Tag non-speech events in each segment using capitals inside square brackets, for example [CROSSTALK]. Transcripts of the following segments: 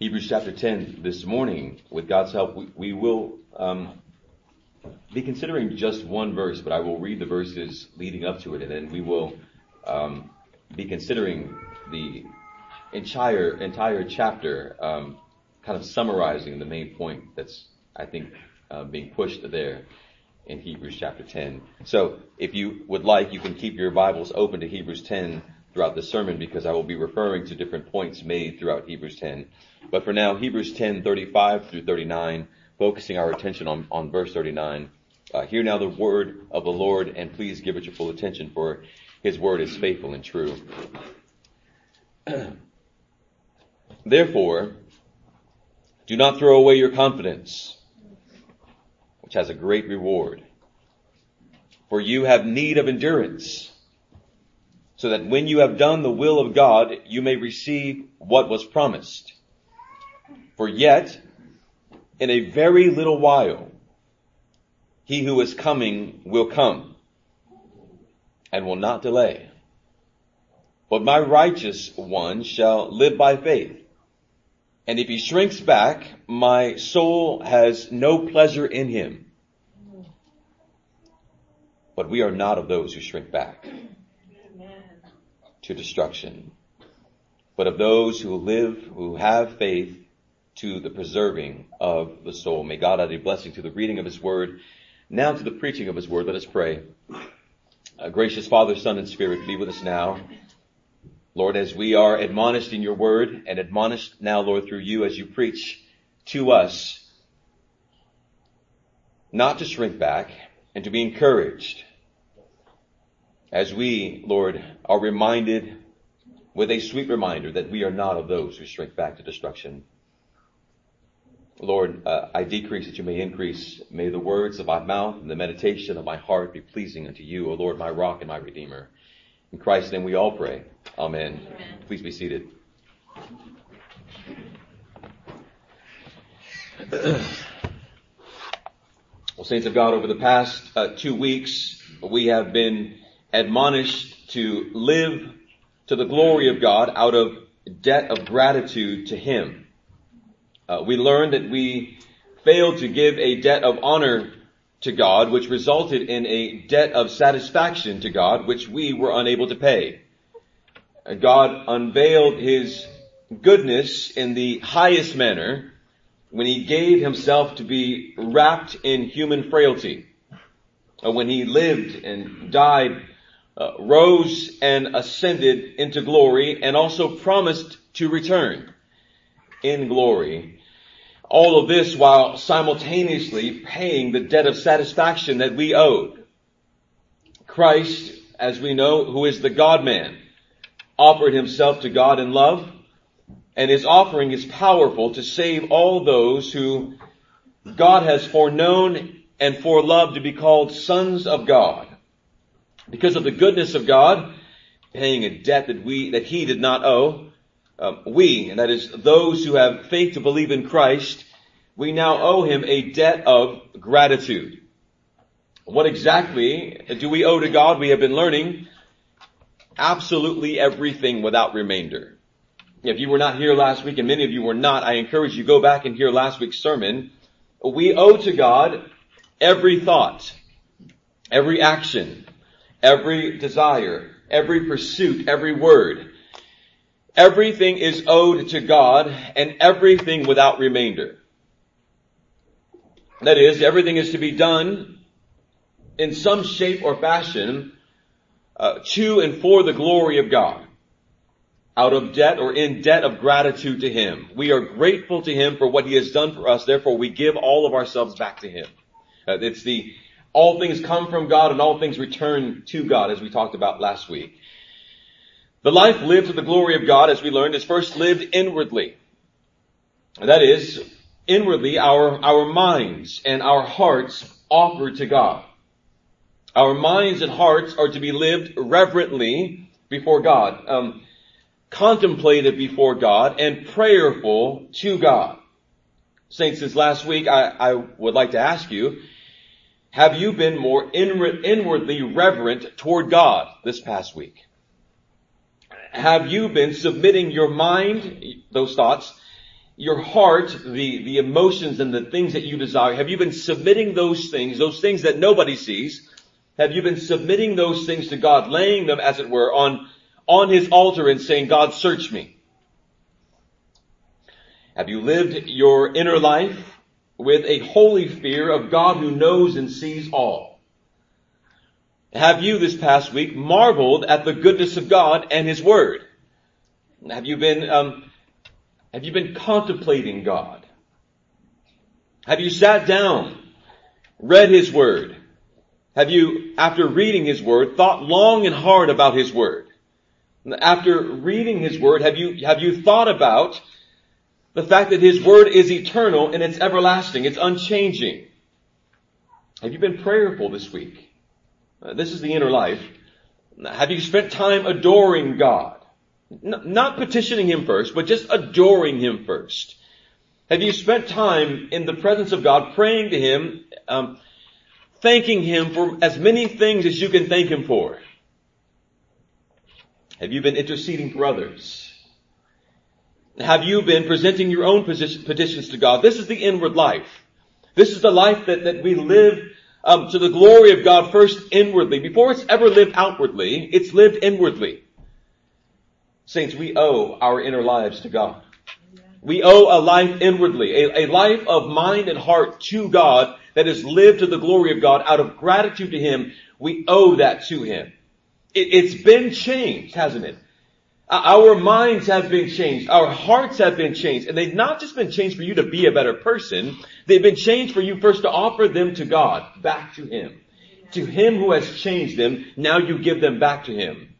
Hebrews chapter 10 this morning. With God's help, we, we will um, be considering just one verse, but I will read the verses leading up to it, and then we will um, be considering the entire entire chapter, um, kind of summarizing the main point that's I think uh, being pushed there in Hebrews chapter 10. So if you would like, you can keep your Bibles open to Hebrews 10 throughout the sermon because I will be referring to different points made throughout Hebrews 10. But for now, Hebrews 10, 35 through 39, focusing our attention on, on verse 39. Uh, hear now the word of the Lord and please give it your full attention for his word is faithful and true. [CLEARS THROAT] Therefore, do not throw away your confidence, which has a great reward. For you have need of endurance, so that when you have done the will of God, you may receive what was promised. For yet, in a very little while, he who is coming will come and will not delay. But my righteous one shall live by faith. And if he shrinks back, my soul has no pleasure in him. But we are not of those who shrink back to destruction, but of those who live, who have faith to the preserving of the soul. May God add a blessing to the reading of his word. Now to the preaching of his word, let us pray. Uh, gracious Father, Son, and Spirit, be with us now. Lord, as we are admonished in your word and admonished now, Lord, through you as you preach to us, not to shrink back and to be encouraged as we, Lord, are reminded with a sweet reminder that we are not of those who shrink back to destruction. Lord, uh, I decrease that you may increase. May the words of my mouth and the meditation of my heart be pleasing unto you, O Lord, my rock and my redeemer. In Christ's name we all pray. Amen. Amen. Please be seated. [CLEARS THROAT] well, saints of God, over the past uh, two weeks, we have been admonished to live to the glory of God out of debt of gratitude to Him. Uh, we learned that we failed to give a debt of honor to God, which resulted in a debt of satisfaction to God, which we were unable to pay. God unveiled His goodness in the highest manner when He gave Himself to be wrapped in human frailty. Uh, when He lived and died, uh, rose and ascended into glory and also promised to return in glory all of this while simultaneously paying the debt of satisfaction that we owed. Christ, as we know, who is the God-man, offered himself to God in love, and his offering is powerful to save all those who God has foreknown and foreloved to be called sons of God. Because of the goodness of God, paying a debt that we, that he did not owe, um, we, and that is those who have faith to believe in Christ, we now owe him a debt of gratitude. What exactly do we owe to God? We have been learning absolutely everything without remainder. If you were not here last week, and many of you were not, I encourage you go back and hear last week's sermon. We owe to God every thought, every action, every desire, every pursuit, every word. Everything is owed to God and everything without remainder. That is, everything is to be done in some shape or fashion uh, to and for the glory of God. Out of debt or in debt of gratitude to Him. We are grateful to Him for what He has done for us, therefore we give all of ourselves back to Him. Uh, it's the, all things come from God and all things return to God as we talked about last week. The life lived to the glory of God, as we learned, is first lived inwardly. That is, inwardly, our, our minds and our hearts offered to God. Our minds and hearts are to be lived reverently before God, um, contemplated before God, and prayerful to God. Saints, since last week, I, I would like to ask you, have you been more inwardly reverent toward God this past week? have you been submitting your mind, those thoughts, your heart, the, the emotions and the things that you desire, have you been submitting those things, those things that nobody sees, have you been submitting those things to God, laying them, as it were, on, on His altar and saying, God, search me? Have you lived your inner life with a holy fear of God who knows and sees all? Have you this past week marveled at the goodness of God and His Word? Have you been, um, have you been contemplating God? Have you sat down, read His Word, have you, after reading His Word, thought long and hard about His Word? After reading His Word, have you, have you thought about the fact that His Word is eternal and it's everlasting, it's unchanging? Have you been prayerful this week? Uh, this is the inner life. Have you spent time adoring God? N- not petitioning Him first, but just adoring Him first. Have you spent time in the presence of God praying to Him, um, thanking Him for as many things as you can thank Him for? Have you been interceding for others? Have you been presenting your own petitions to God? This is the inward life. This is the life that, that we live um, to the glory of God first inwardly. Before it's ever lived outwardly, it's lived inwardly. Saints, we owe our inner lives to God. We owe a life inwardly, a, a life of mind and heart to God that is lived to the glory of God out of gratitude to Him. We owe that to Him. It, has been changed, hasn't it? Our minds have been changed. Our hearts have been changed. And they've not just been changed for you to be a better person. They've been changed for you first to offer them to God, back to Him. To Him who has changed them, now you give them back to Him.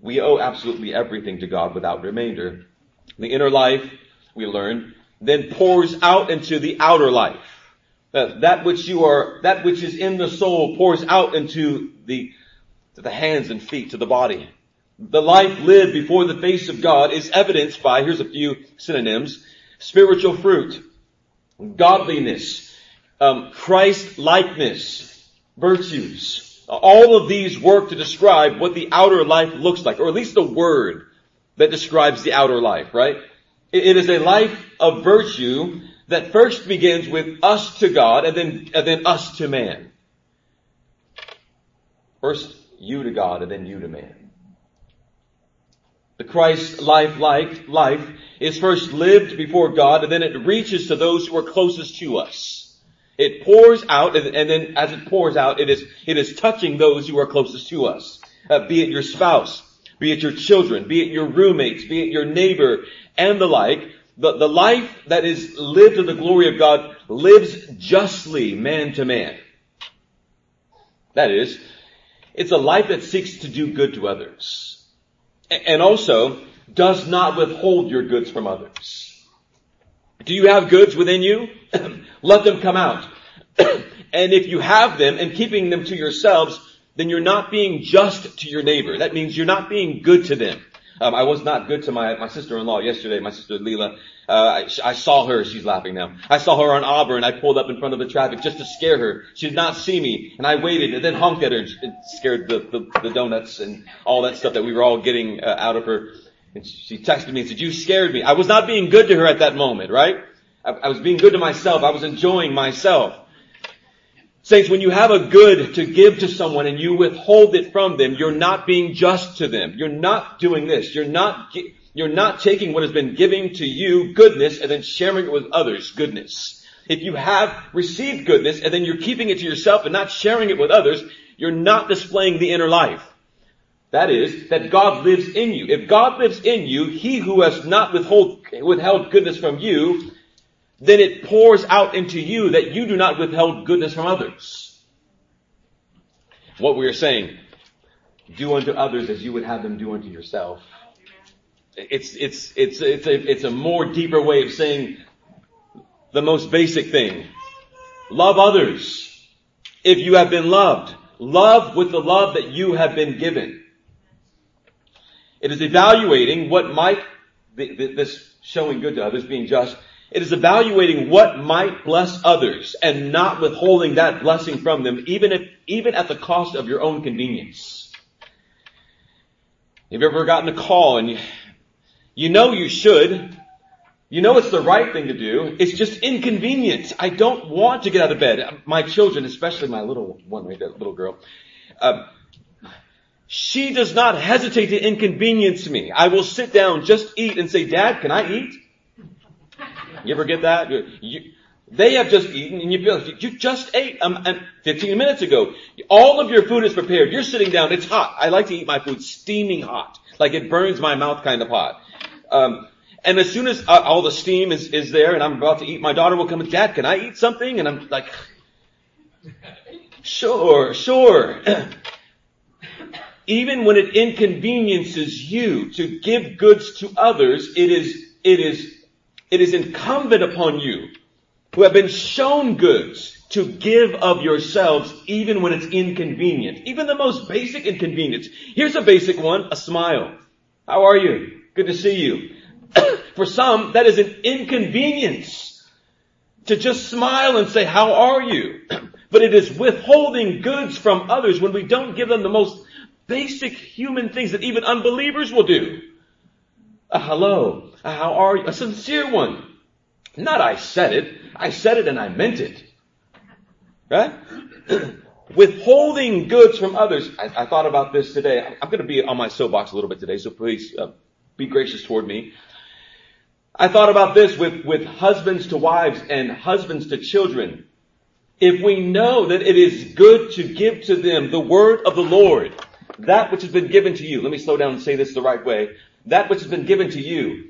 We owe absolutely everything to God without remainder. The inner life, we learn, then pours out into the outer life. Uh, that which you are, that which is in the soul pours out into the, to the hands and feet, to the body. The life lived before the face of God is evidenced by, here's a few synonyms, spiritual fruit, godliness, um, Christ likeness, virtues. All of these work to describe what the outer life looks like, or at least the word that describes the outer life, right? It is a life of virtue that first begins with us to God and then, and then us to man. First you to God and then you to man. The Christ life like life is first lived before God and then it reaches to those who are closest to us. It pours out and, and then as it pours out, it is, it is touching those who are closest to us. Uh, be it your spouse, be it your children, be it your roommates, be it your neighbor, and the like. The, the life that is lived to the glory of God lives justly man to man. That is, it's a life that seeks to do good to others. And also does not withhold your goods from others. Do you have goods within you? [CLEARS THROAT] Let them come out. [CLEARS THROAT] and if you have them and keeping them to yourselves, then you're not being just to your neighbor. That means you're not being good to them. Um, I was not good to my, my sister-in-law yesterday, my sister Leela. Uh, I, I, saw her, she's laughing now. I saw her on Auburn, I pulled up in front of the traffic just to scare her. She did not see me, and I waited and then honked at her and scared the, the, the donuts and all that stuff that we were all getting uh, out of her. And she texted me and said, you scared me. I was not being good to her at that moment, right? I, I was being good to myself. I was enjoying myself. Saints, when you have a good to give to someone and you withhold it from them, you're not being just to them. You're not doing this. You're not, you're not taking what has been given to you, goodness, and then sharing it with others, goodness. If you have received goodness and then you're keeping it to yourself and not sharing it with others, you're not displaying the inner life. That is, that God lives in you. If God lives in you, He who has not withhold, withheld goodness from you then it pours out into you that you do not withhold goodness from others. What we are saying, do unto others as you would have them do unto yourself. It's, it's, it's, it's a, it's a more deeper way of saying the most basic thing. Love others if you have been loved. Love with the love that you have been given. It is evaluating what might, this showing good to others, being just, it is evaluating what might bless others and not withholding that blessing from them, even if, even at the cost of your own convenience. Have you ever gotten a call and you, you know you should, You know it's the right thing to do. It's just inconvenient. I don't want to get out of bed. My children, especially my little one, right, that little girl, uh, she does not hesitate to inconvenience me. I will sit down, just eat, and say, Dad, can I eat? You ever get that? You, they have just eaten, and you feel you just ate um, 15 minutes ago. All of your food is prepared. You're sitting down. It's hot. I like to eat my food steaming hot, like it burns my mouth kind of hot. Um, and as soon as uh, all the steam is, is there and I'm about to eat, my daughter will come and, Dad, can I eat something? And I'm like, sure, sure. [CLEARS THROAT] Even when it inconveniences you to give goods to others, it is, it is, it is incumbent upon you who have been shown goods to give of yourselves even when it's inconvenient. Even the most basic inconvenience. Here's a basic one, a smile. How are you? Good to see you. [COUGHS] For some, that is an inconvenience to just smile and say, how are you? [COUGHS] but it is withholding goods from others when we don't give them the most basic human things that even unbelievers will do. A hello. How are you? A sincere one. Not I said it. I said it and I meant it. Right? [CLEARS THROAT] Withholding goods from others. I, I, thought about this today. I'm going to be on my soapbox a little bit today, so please uh, be gracious toward me. I thought about this with, with husbands to wives and husbands to children. If we know that it is good to give to them the word of the Lord, that which has been given to you, let me slow down and say this the right way, that which has been given to you,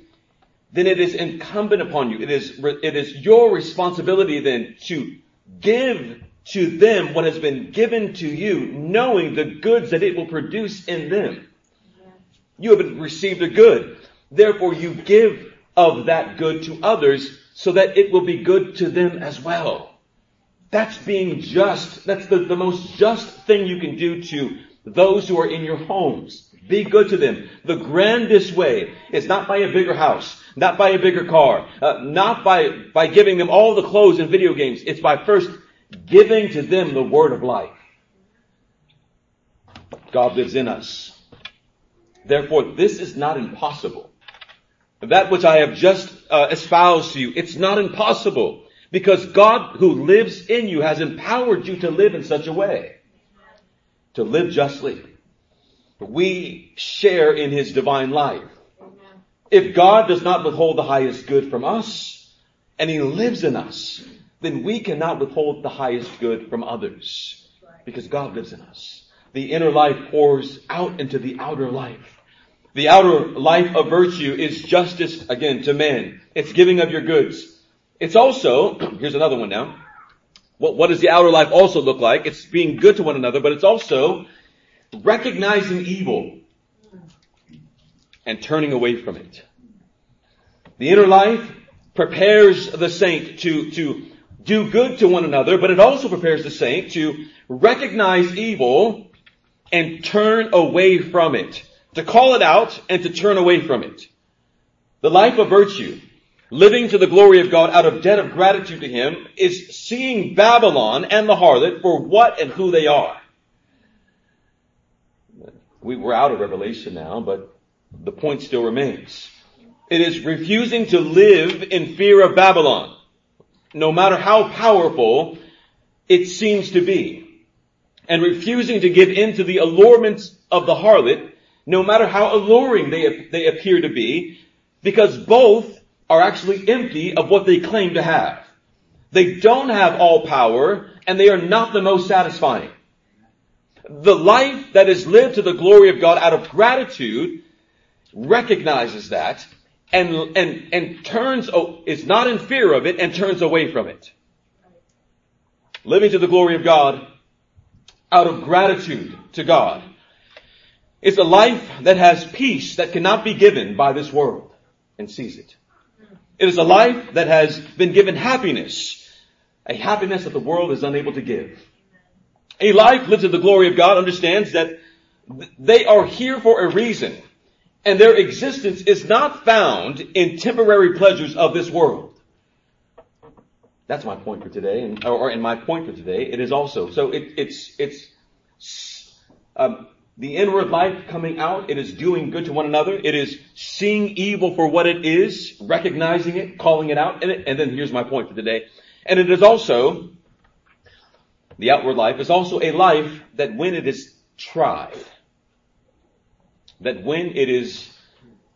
then it is incumbent upon you. It is, it is your responsibility then to give to them what has been given to you, knowing the goods that it will produce in them. You have received a good. Therefore you give of that good to others so that it will be good to them as well. That's being just. That's the, the most just thing you can do to those who are in your homes. Be good to them. The grandest way is not by a bigger house, not by a bigger car, uh, not by, by giving them all the clothes and video games. It's by first giving to them the word of life. God lives in us. Therefore, this is not impossible. That which I have just uh, espoused to you, it's not impossible because God who lives in you has empowered you to live in such a way. To live justly we share in his divine life. If God does not withhold the highest good from us, and he lives in us, then we cannot withhold the highest good from others. Because God lives in us. The inner life pours out into the outer life. The outer life of virtue is justice, again, to men. It's giving of your goods. It's also, [CLEARS THROAT] here's another one now. What, what does the outer life also look like? It's being good to one another, but it's also recognizing evil and turning away from it. The inner life prepares the saint to, to do good to one another, but it also prepares the saint to recognize evil and turn away from it. To call it out and to turn away from it. The life of virtue, living to the glory of God out of debt of gratitude to Him, is seeing Babylon and the harlot for what and who they are we, we're out of Revelation now, but the point still remains. It is refusing to live in fear of Babylon, no matter how powerful it seems to be, and refusing to give in to the allurements of the harlot, no matter how alluring they, they appear to be, because both are actually empty of what they claim to have. They don't have all power, and they are not the most satisfying the life that is lived to the glory of God out of gratitude recognizes that and, and, and turns, oh, is not in fear of it and turns away from it. Living to the glory of God out of gratitude to God is a life that has peace that cannot be given by this world and sees it. It is a life that has been given happiness, a happiness that the world is unable to give. A life lived in the glory of God understands that they are here for a reason and their existence is not found in temporary pleasures of this world. That's my point for today, and, or, in my point for today, it is also. So it, it's, it's, um, the inward life coming out. It is doing good to one another. It is seeing evil for what it is, recognizing it, calling it out. And, it, and then here's my point for today. And it is also, the outward life is also a life that when it is tried, that when it is,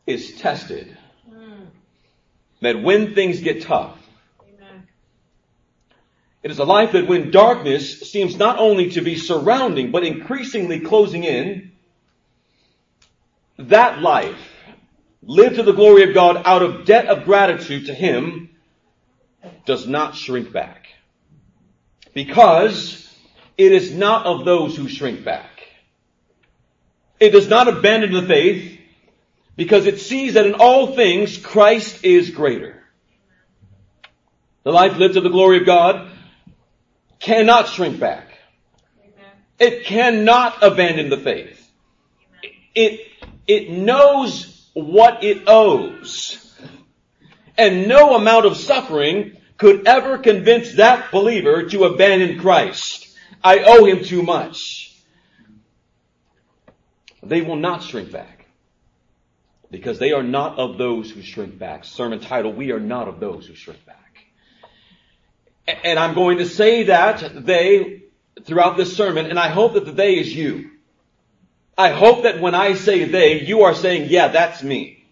is tested, that when things get tough, it is a life that when darkness seems not only to be surrounding, but increasingly closing in, that life, lived to the glory of God out of debt of gratitude to Him, does not shrink back. Because it is not of those who shrink back. It does not abandon the faith because it sees that in all things Christ is greater. The life lived to the glory of God cannot shrink back. It cannot abandon the faith. It, it knows what it owes. And no amount of suffering could ever convince that believer to abandon Christ. I owe him too much. They will not shrink back. Because they are not of those who shrink back. Sermon title, we are not of those who shrink back. And I'm going to say that they throughout this sermon, and I hope that the they is you. I hope that when I say they, you are saying, yeah, that's me.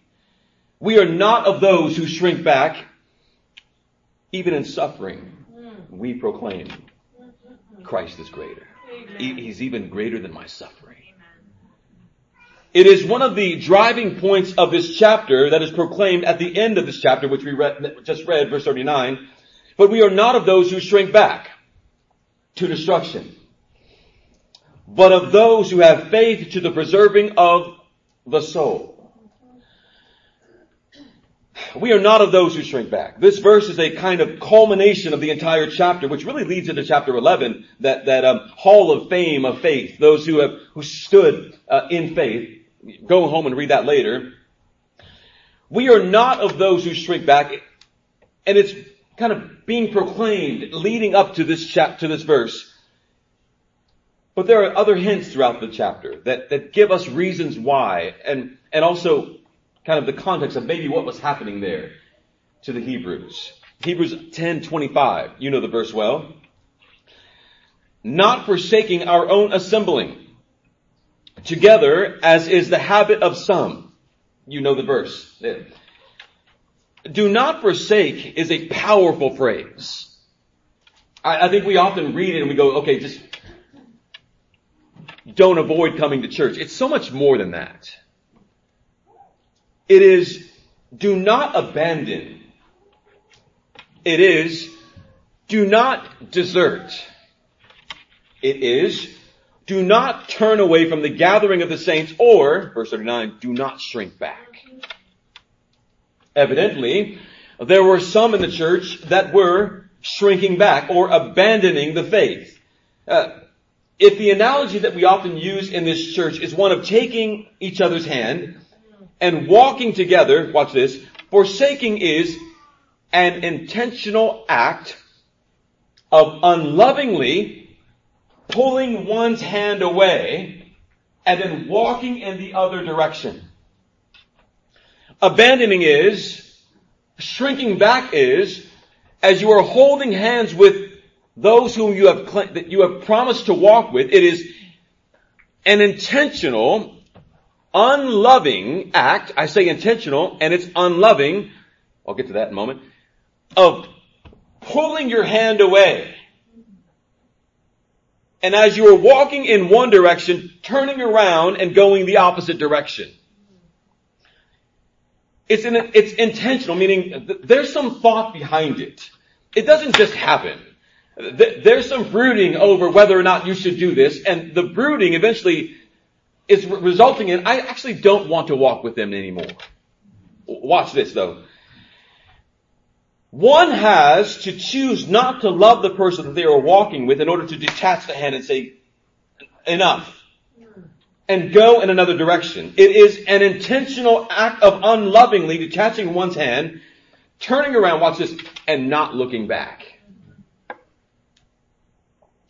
We are not of those who shrink back. Even in suffering, hmm. we proclaim Christ is greater. He's even greater than my suffering. It is one of the driving points of this chapter that is proclaimed at the end of this chapter, which we read, just read, verse 39, but we are not of those who shrink back to destruction, but of those who have faith to the preserving of the soul. We are not of those who shrink back. This verse is a kind of culmination of the entire chapter, which really leads into chapter 11, that, that um, hall of fame of faith, those who have, who stood uh, in faith. Go home and read that later. We are not of those who shrink back, and it's kind of being proclaimed leading up to this chap, to this verse. But there are other hints throughout the chapter that, that give us reasons why and, and also kind of the context of maybe what was happening there to the Hebrews. Hebrews 10:25. You know the verse well. Not forsaking our own assembling together as is the habit of some. You know the verse do not forsake is a powerful phrase. I, I, think we often read it and we go, okay, just don't avoid coming to church. It's so much more than that. It is do not abandon. It is do not desert. It is do not turn away from the gathering of the saints or, verse 39, do not shrink back. Evidently, there were some in the church that were shrinking back or abandoning the faith. Uh, if the analogy that we often use in this church is one of taking each other's hand and walking together, watch this, forsaking is an intentional act of unlovingly pulling one's hand away and then walking in the other direction. Abandoning is, shrinking back is, as you are holding hands with those whom you have, that you have promised to walk with, it is an intentional, unloving act. I say intentional, and it's unloving. I'll get to that in a moment. Of pulling your hand away. And as you are walking in one direction, turning around and going the opposite direction. It's, in, it's intentional, meaning there's some thought behind it. It doesn't just happen. There's some brooding over whether or not you should do this, and the brooding eventually is resulting in, I actually don't want to walk with them anymore. Watch this though. One has to choose not to love the person that they are walking with in order to detach the hand and say, enough and go in another direction. It is an intentional act of unlovingly detaching one's hand, turning around, watch this, and not looking back.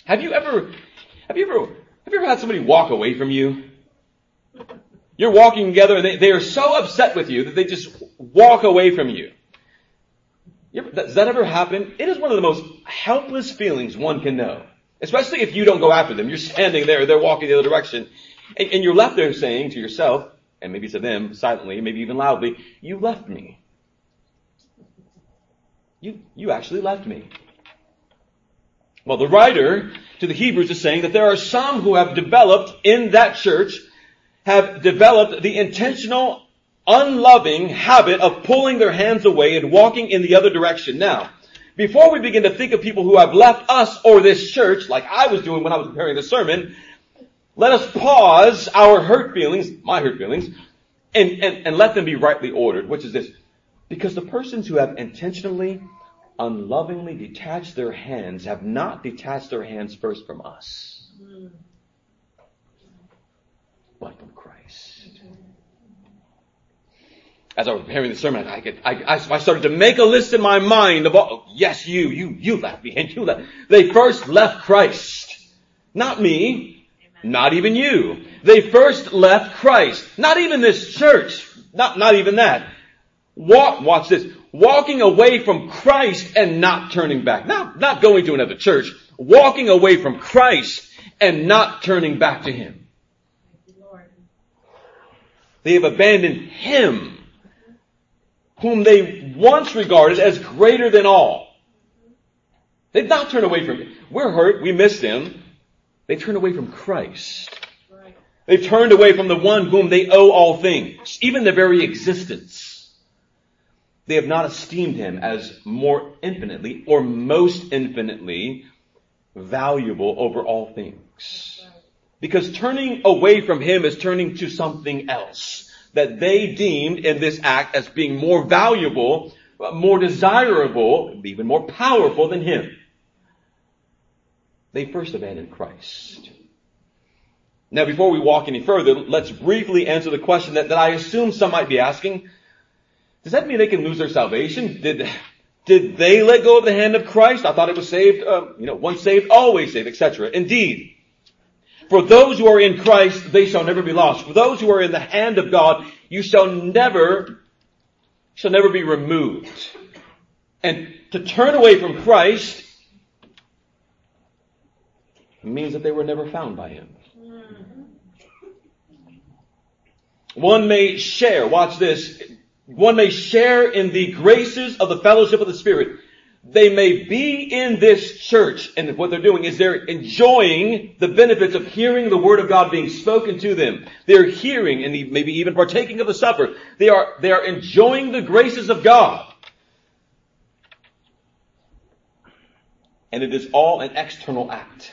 Have you ever, have you ever, have you ever had somebody walk away from you? You're walking together and they, they are so upset with you that they just walk away from you. does that ever happen? It is one of the most helpless feelings one can know. Especially if you don't go after them. You're standing there, they're walking the other direction. And, and you're left there saying to yourself, and maybe to them silently, maybe even loudly, you left me. You, you actually left me. Well, the writer to the Hebrews is saying that there are some who have developed in that church, have developed the intentional, unloving habit of pulling their hands away and walking in the other direction. Now, before we begin to think of people who have left us or this church, like I was doing when I was preparing the sermon, let us pause our hurt feelings, my hurt feelings, and, and, and let them be rightly ordered, which is this. Because the persons who have intentionally unlovingly detached their hands have not detached their hands first from us, from Christ. As I was preparing the sermon, I, could, I, I started to make a list in my mind of all, yes, you, you, you left me and [LAUGHS] you left. They first left Christ. Not me. Not even you. They first left Christ. Not even this church. Not, not even that. Walk, watch this walking away from Christ and not turning back. Not, not going to another church, walking away from Christ and not turning back to Him. They have abandoned Him, whom they once regarded as greater than all. They've not turned away from Him. We're hurt, we miss Him. They turned away from Christ. They've turned away from the one whom they owe all things, even their very existence. They have not esteemed him as more infinitely or most infinitely valuable over all things. Because turning away from him is turning to something else that they deemed in this act as being more valuable, more desirable, even more powerful than him. They first abandoned Christ. Now before we walk any further, let's briefly answer the question that, that I assume some might be asking. Does that mean they can lose their salvation? Did, did they let go of the hand of Christ? I thought it was saved, uh, you know, once saved, always saved, etc. Indeed. For those who are in Christ, they shall never be lost. For those who are in the hand of God, you shall never, shall never be removed. And to turn away from Christ means that they were never found by Him. One may share, watch this, one may share in the graces of the fellowship of the Spirit. They may be in this church and what they're doing is they're enjoying the benefits of hearing the Word of God being spoken to them. They're hearing and maybe even partaking of the supper. They are, they are enjoying the graces of God. And it is all an external act.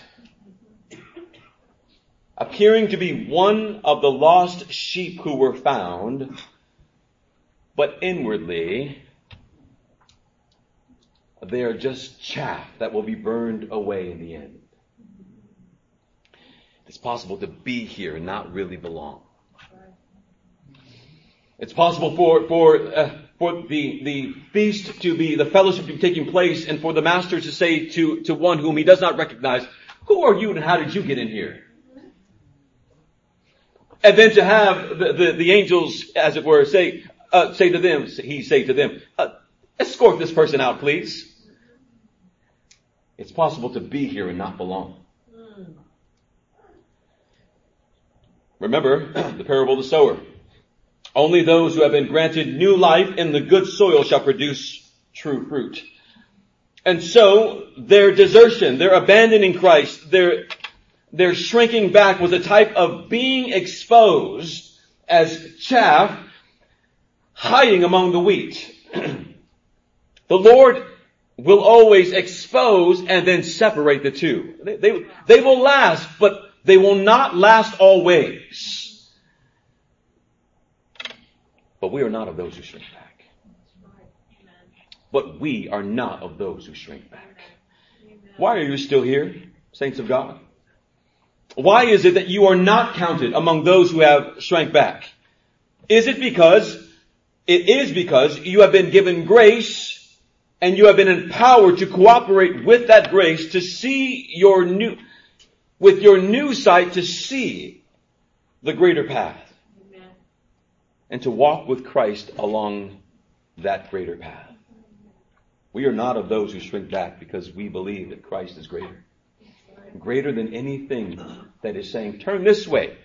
Appearing to be one of the lost sheep who were found, but inwardly, they are just chaff that will be burned away in the end. It's possible to be here and not really belong. It's possible for for uh, for the the feast to be the fellowship to be taking place, and for the master to say to to one whom he does not recognize, "Who are you, and how did you get in here?" And then to have the, the, the angels, as it were, say, uh, say to them, he say to them, uh, escort this person out, please. It's possible to be here and not belong. Remember the parable of the sower. Only those who have been granted new life in the good soil shall produce true fruit. And so their desertion, their abandoning Christ, their, their shrinking back was a type of being exposed as chaff hiding among the wheat. [CLEARS THROAT] the Lord will always expose and then separate the two. They, they, they, will last, but they will not last always. But we are not of those who shrink back. But we are not of those who shrink back. Why are you still here, saints of God? Why is it that you are not counted among those who have shrank back? Is it because it is because you have been given grace and you have been empowered to cooperate with that grace to see your new, with your new sight to see the greater path. Amen. and to walk with Christ along that greater path. We are not of those who shrink back because we believe that Christ is greater. Greater than anything that is saying, turn this way,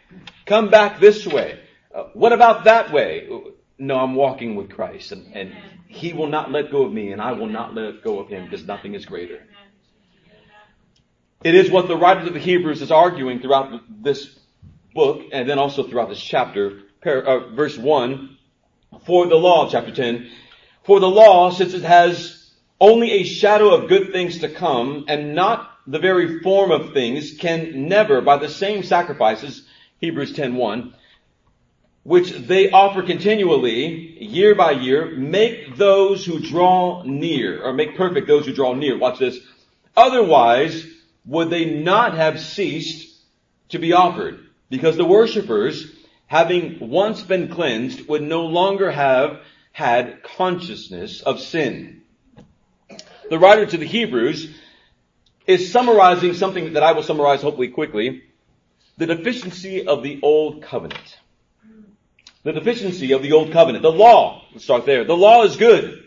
come back this way. Uh, what about that way? No, I'm walking with Christ and, and He will not let go of me and I will not let go of Him because nothing is greater. It is what the writer of the Hebrews is arguing throughout this book and then also throughout this chapter. Uh, verse 1, for the law, chapter 10, for the law, since it has only a shadow of good things to come and not the very form of things can never, by the same sacrifices, Hebrews 10.1, which they offer continually, year by year, make those who draw near, or make perfect those who draw near. Watch this. Otherwise, would they not have ceased to be offered? Because the worshippers, having once been cleansed, would no longer have had consciousness of sin the writer to the Hebrews is summarizing something that I will summarize hopefully quickly. The deficiency of the old covenant. The deficiency of the old covenant. The law, let's start there. The law is good,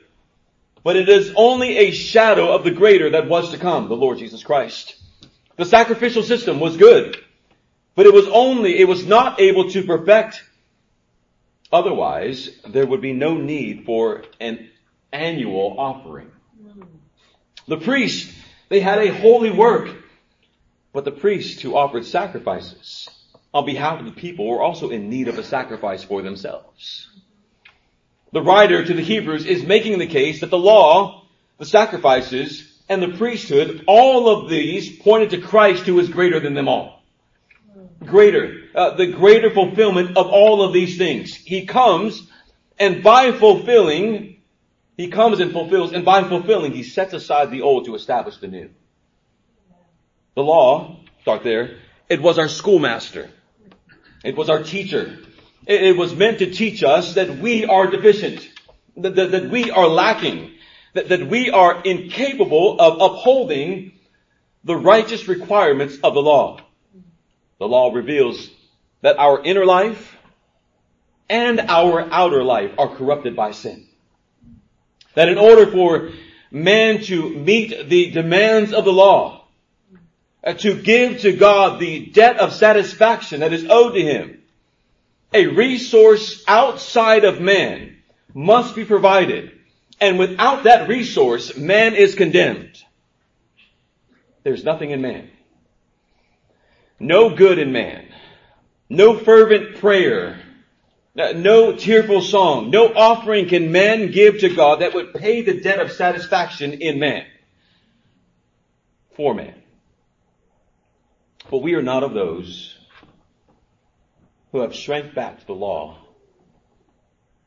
but it is only a shadow of the greater that was to come, the Lord Jesus Christ. The sacrificial system was good, but it was only, it was not able to perfect. Otherwise, there would be no need for an annual offering. The priests, they had a holy work, but the priests who offered sacrifices on behalf of the people were also in need of a sacrifice for themselves. The writer to the Hebrews is making the case that the law, the sacrifices, and the priesthood, all of these pointed to Christ who is greater than them all. Greater, uh, the greater fulfillment of all of these things. He comes and by fulfilling he comes and fulfills, and by fulfilling, he sets aside the old to establish the new. The law, start there, it was our schoolmaster. It was our teacher. It, was meant to teach us that we are deficient, that, that, that we are lacking, that, that we are incapable of upholding the righteous requirements of the law. The law reveals that our inner life and our outer life are corrupted by sin. That in order for man to meet the demands of the law, to give to God the debt of satisfaction that is owed to him, a resource outside of man must be provided. And without that resource, man is condemned. There's nothing in man. No good in man. No fervent prayer no tearful song, no offering can man give to God that would pay the debt of satisfaction in man. For man. But we are not of those who have shrank back to the law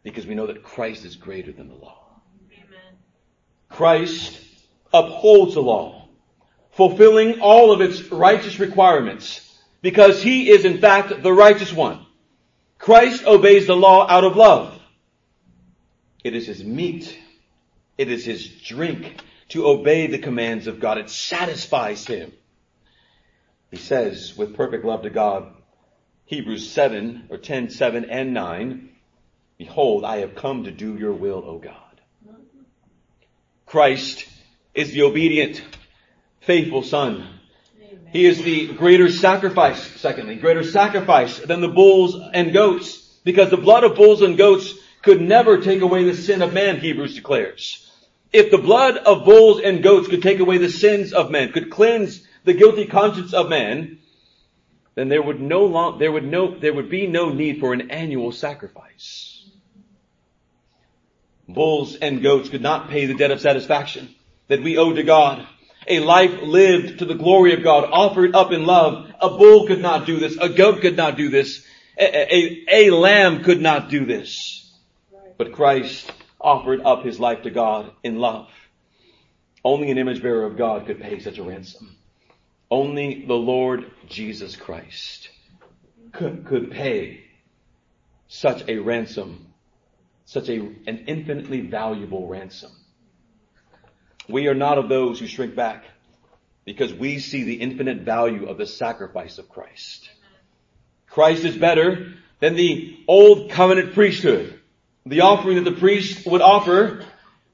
because we know that Christ is greater than the law. Amen. Christ upholds the law, fulfilling all of its righteous requirements because he is in fact the righteous one. Christ obeys the law out of love. It is his meat. It is his drink to obey the commands of God. It satisfies him. He says with perfect love to God, Hebrews 7 or 10, 7 and 9, Behold, I have come to do your will, O God. Christ is the obedient, faithful son he is the greater sacrifice, secondly, greater sacrifice than the bulls and goats, because the blood of bulls and goats could never take away the sin of man, Hebrews declares. If the blood of bulls and goats could take away the sins of men, could cleanse the guilty conscience of man, then there would no long, there would no, there would be no need for an annual sacrifice. Bulls and goats could not pay the debt of satisfaction that we owe to God a life lived to the glory of God, offered up in love. A bull could not do this. A goat could not do this. A, a, a lamb could not do this. But Christ offered up his life to God in love. Only an image bearer of God could pay such a ransom. Only the Lord Jesus Christ could, could pay such a ransom, such a, an infinitely valuable ransom. We are not of those who shrink back because we see the infinite value of the sacrifice of Christ. Christ is better than the old covenant priesthood. The offering that the priest would offer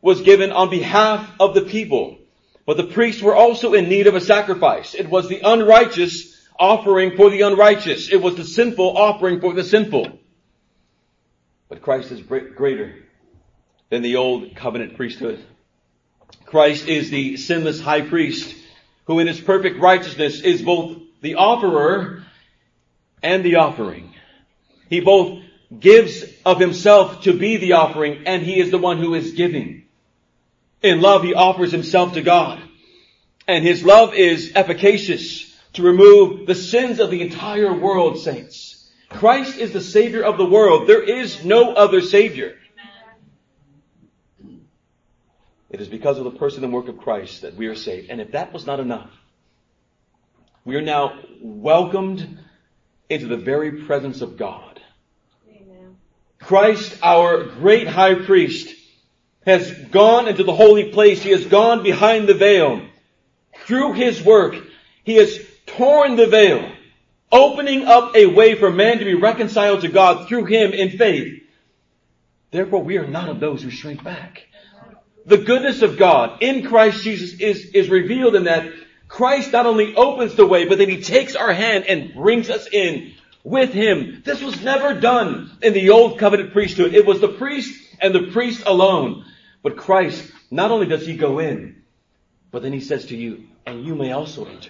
was given on behalf of the people. But the priests were also in need of a sacrifice. It was the unrighteous offering for the unrighteous. It was the sinful offering for the sinful. But Christ is greater than the old covenant priesthood. Christ is the sinless high priest who in his perfect righteousness is both the offerer and the offering. He both gives of himself to be the offering and he is the one who is giving. In love, he offers himself to God. And his love is efficacious to remove the sins of the entire world, saints. Christ is the Savior of the world. There is no other Savior. It is because of the person and work of Christ that we are saved. And if that was not enough, we are now welcomed into the very presence of God. Amen. Christ, our great high priest, has gone into the holy place. He has gone behind the veil. Through his work, he has torn the veil, opening up a way for man to be reconciled to God through him in faith. Therefore, we are not of those who shrink back. The goodness of God in Christ Jesus is, is revealed in that Christ not only opens the way, but then he takes our hand and brings us in with him. This was never done in the old covenant priesthood. It was the priest and the priest alone. But Christ, not only does he go in, but then he says to you, and you may also enter.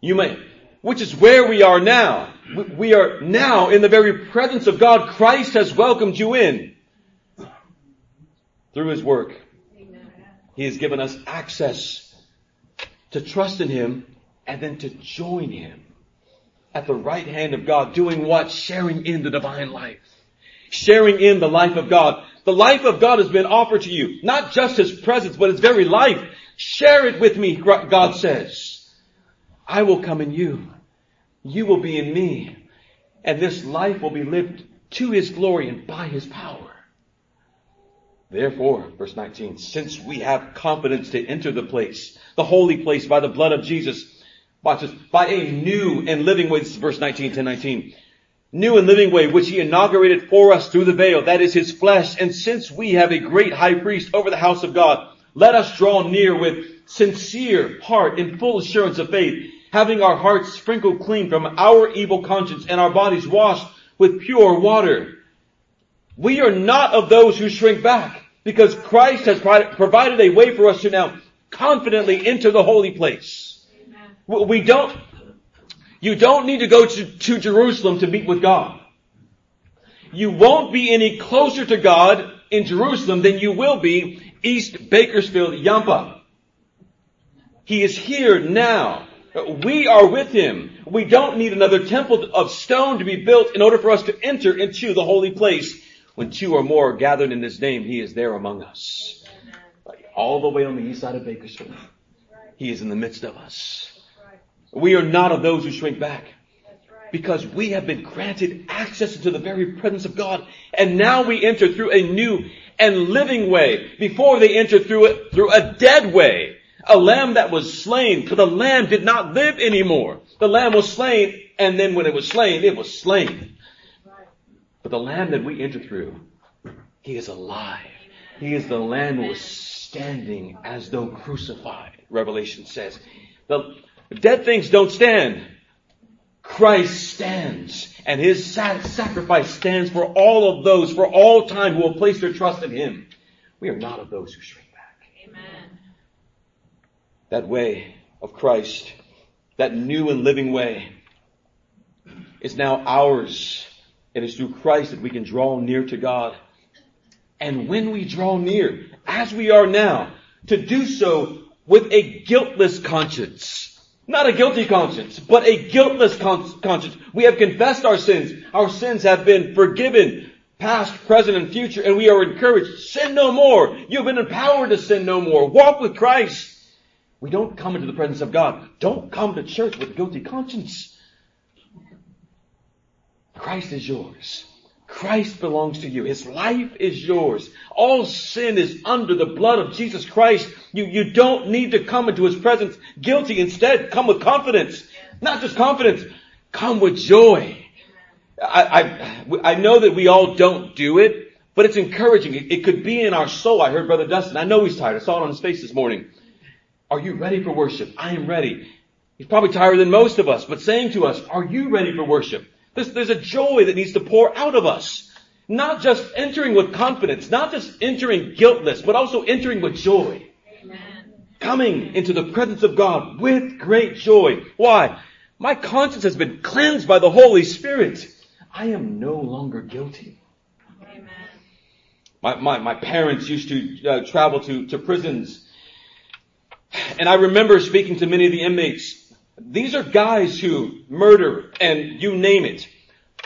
You may, which is where we are now. We are now in the very presence of God. Christ has welcomed you in through his work. He has given us access to trust in him and then to join him at the right hand of God, doing what? Sharing in the divine life. Sharing in the life of God. The life of God has been offered to you. Not just his presence, but his very life. Share it with me, God says. I will come in you. You will be in me. And this life will be lived to his glory and by his power. Therefore, verse 19, since we have confidence to enter the place, the holy place by the blood of Jesus, watch this, by a new and living way, this is verse 19, 10, 19, new and living way which he inaugurated for us through the veil, that is his flesh, and since we have a great high priest over the house of God, let us draw near with sincere heart in full assurance of faith, having our hearts sprinkled clean from our evil conscience and our bodies washed with pure water. We are not of those who shrink back because Christ has provided a way for us to now confidently enter the holy place. Amen. We don't, you don't need to go to, to Jerusalem to meet with God. You won't be any closer to God in Jerusalem than you will be East Bakersfield, Yampa. He is here now. We are with him. We don't need another temple of stone to be built in order for us to enter into the holy place when two or more are gathered in his name, he is there among us. all the way on the east side of Bakersfield. He is in the midst of us. We are not of those who shrink back. Because we have been granted access into the very presence of God. And now we enter through a new and living way. Before they entered through it, through a dead way. A lamb that was slain, for the lamb did not live anymore. The lamb was slain, and then when it was slain, it was slain. But the Lamb that we enter through, He is alive. He is the Lamb who is standing as though crucified, Revelation says. The dead things don't stand. Christ stands, and His sacrifice stands for all of those, for all time, who will place their trust in Him. We are not of those who shrink back. Amen. That way of Christ, that new and living way, is now ours it is through Christ that we can draw near to God. And when we draw near, as we are now, to do so with a guiltless conscience. Not a guilty conscience, but a guiltless conscience. We have confessed our sins. Our sins have been forgiven, past, present, and future, and we are encouraged, sin no more. You've been empowered to sin no more. Walk with Christ. We don't come into the presence of God. Don't come to church with a guilty conscience. Christ is yours. Christ belongs to you. His life is yours. All sin is under the blood of Jesus Christ. You, you don't need to come into His presence guilty. Instead, come with confidence. Not just confidence, come with joy. I, I, I know that we all don't do it, but it's encouraging. It, it could be in our soul. I heard Brother Dustin. I know he's tired. I saw it on his face this morning. Are you ready for worship? I am ready. He's probably tired than most of us, but saying to us, are you ready for worship? There's, there's a joy that needs to pour out of us. Not just entering with confidence, not just entering guiltless, but also entering with joy. Amen. Coming into the presence of God with great joy. Why? My conscience has been cleansed by the Holy Spirit. I am no longer guilty. Amen. My, my, my parents used to uh, travel to, to prisons. And I remember speaking to many of the inmates these are guys who murder and you name it.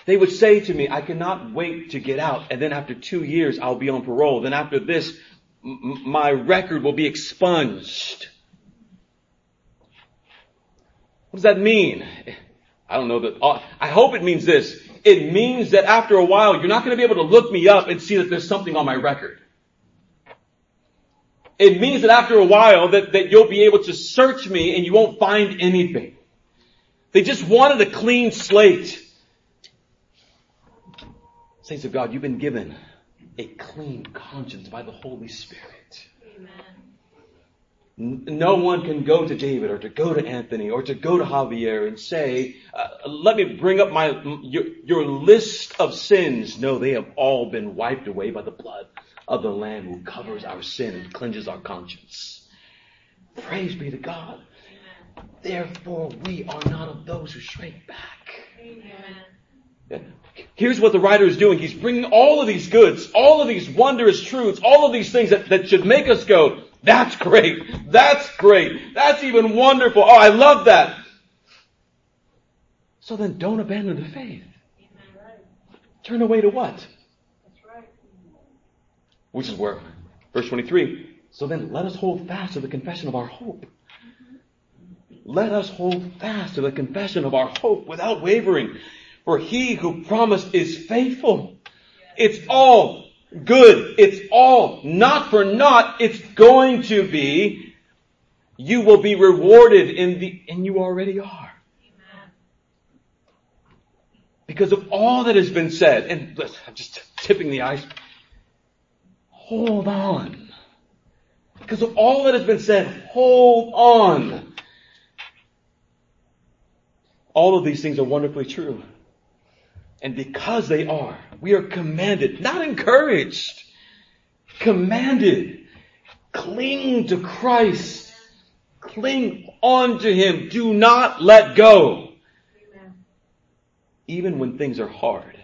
They would say to me, I cannot wait to get out and then after two years I'll be on parole. Then after this, m- my record will be expunged. What does that mean? I don't know that, uh, I hope it means this. It means that after a while you're not going to be able to look me up and see that there's something on my record. It means that after a while that, that you'll be able to search me and you won't find anything. They just wanted a clean slate. Saints of God, you've been given a clean conscience by the Holy Spirit. Amen. No one can go to David or to go to Anthony or to go to Javier and say, uh, let me bring up my, your, your list of sins. No, they have all been wiped away by the blood of the Lamb who covers our sin and cleanses our conscience. Praise be to God. Therefore, we are not of those who shrink back. Amen. Here's what the writer is doing. He's bringing all of these goods, all of these wondrous truths, all of these things that, that should make us go, that's great. That's great. That's even wonderful. Oh, I love that. So then don't abandon the faith. Turn away to what? Which is where, verse 23, so then let us hold fast to the confession of our hope. Let us hold fast to the confession of our hope without wavering. For he who promised is faithful. It's all good. It's all not for naught. It's going to be. You will be rewarded in the, and you already are. Because of all that has been said, and I'm just tipping the ice, hold on. Because of all that has been said, hold on. All of these things are wonderfully true. And because they are, we are commanded, not encouraged, commanded, cling to Christ. Cling on to Him. Do not let go. Even when things are hard.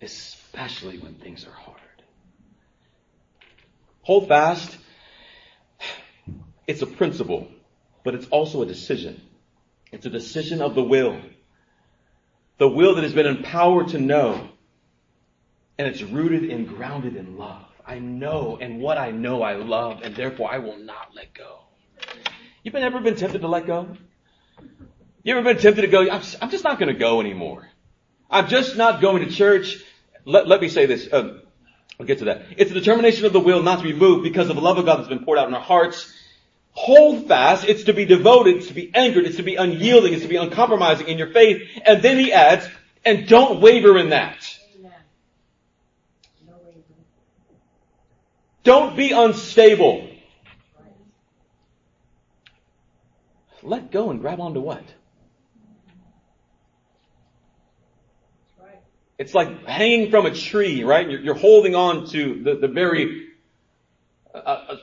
Especially when things are hard. Hold fast. It's a principle, but it's also a decision. It's a decision of the will. The will that has been empowered to know. And it's rooted and grounded in love. I know, and what I know I love, and therefore I will not let go. You've been ever been tempted to let go? You ever been tempted to go, I'm just, I'm just not going to go anymore. I'm just not going to church. Let, let me say this. Um, I'll get to that. It's a determination of the will not to be moved because of the love of God that's been poured out in our hearts. Hold fast. It's to be devoted. It's to be anchored. It's to be unyielding. It's to be uncompromising in your faith. And then he adds, and don't waver in that. Don't be unstable. Let go and grab onto what? It's like hanging from a tree, right? You're, you're holding on to the, the very, uh, uh,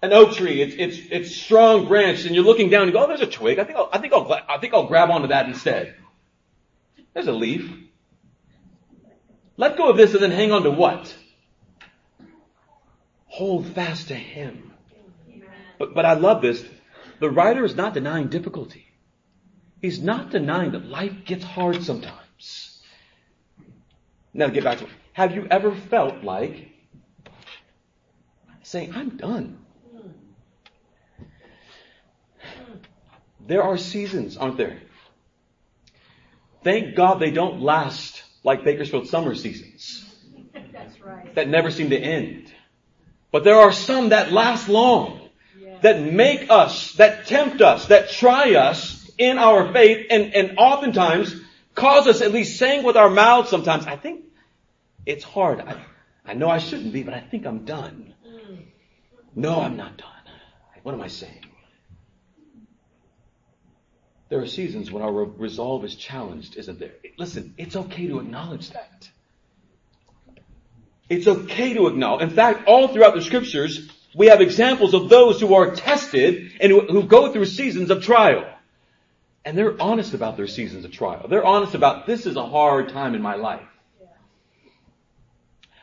an oak tree. It's, it's, it's strong branch and you're looking down and you go, oh, there's a twig. I think I'll, I think I'll, I think I'll grab onto that instead. There's a leaf. Let go of this and then hang on to what? Hold fast to Him. But, but I love this. The writer is not denying difficulty. He's not denying that life gets hard sometimes. Now get back to it. Have you ever felt like saying, I'm done? There are seasons, aren't there? Thank God they don't last like Bakersfield summer seasons. That's right. That never seem to end. But there are some that last long. Yeah. That make us, that tempt us, that try us in our faith and, and oftentimes cause us at least saying with our mouths sometimes, I think it's hard. I, I know I shouldn't be, but I think I'm done. No, I'm not done. What am I saying? There are seasons when our resolve is challenged, isn't there? Listen, it's okay to acknowledge that. It's okay to acknowledge. In fact, all throughout the scriptures, we have examples of those who are tested and who, who go through seasons of trial. And they're honest about their seasons of trial. They're honest about this is a hard time in my life.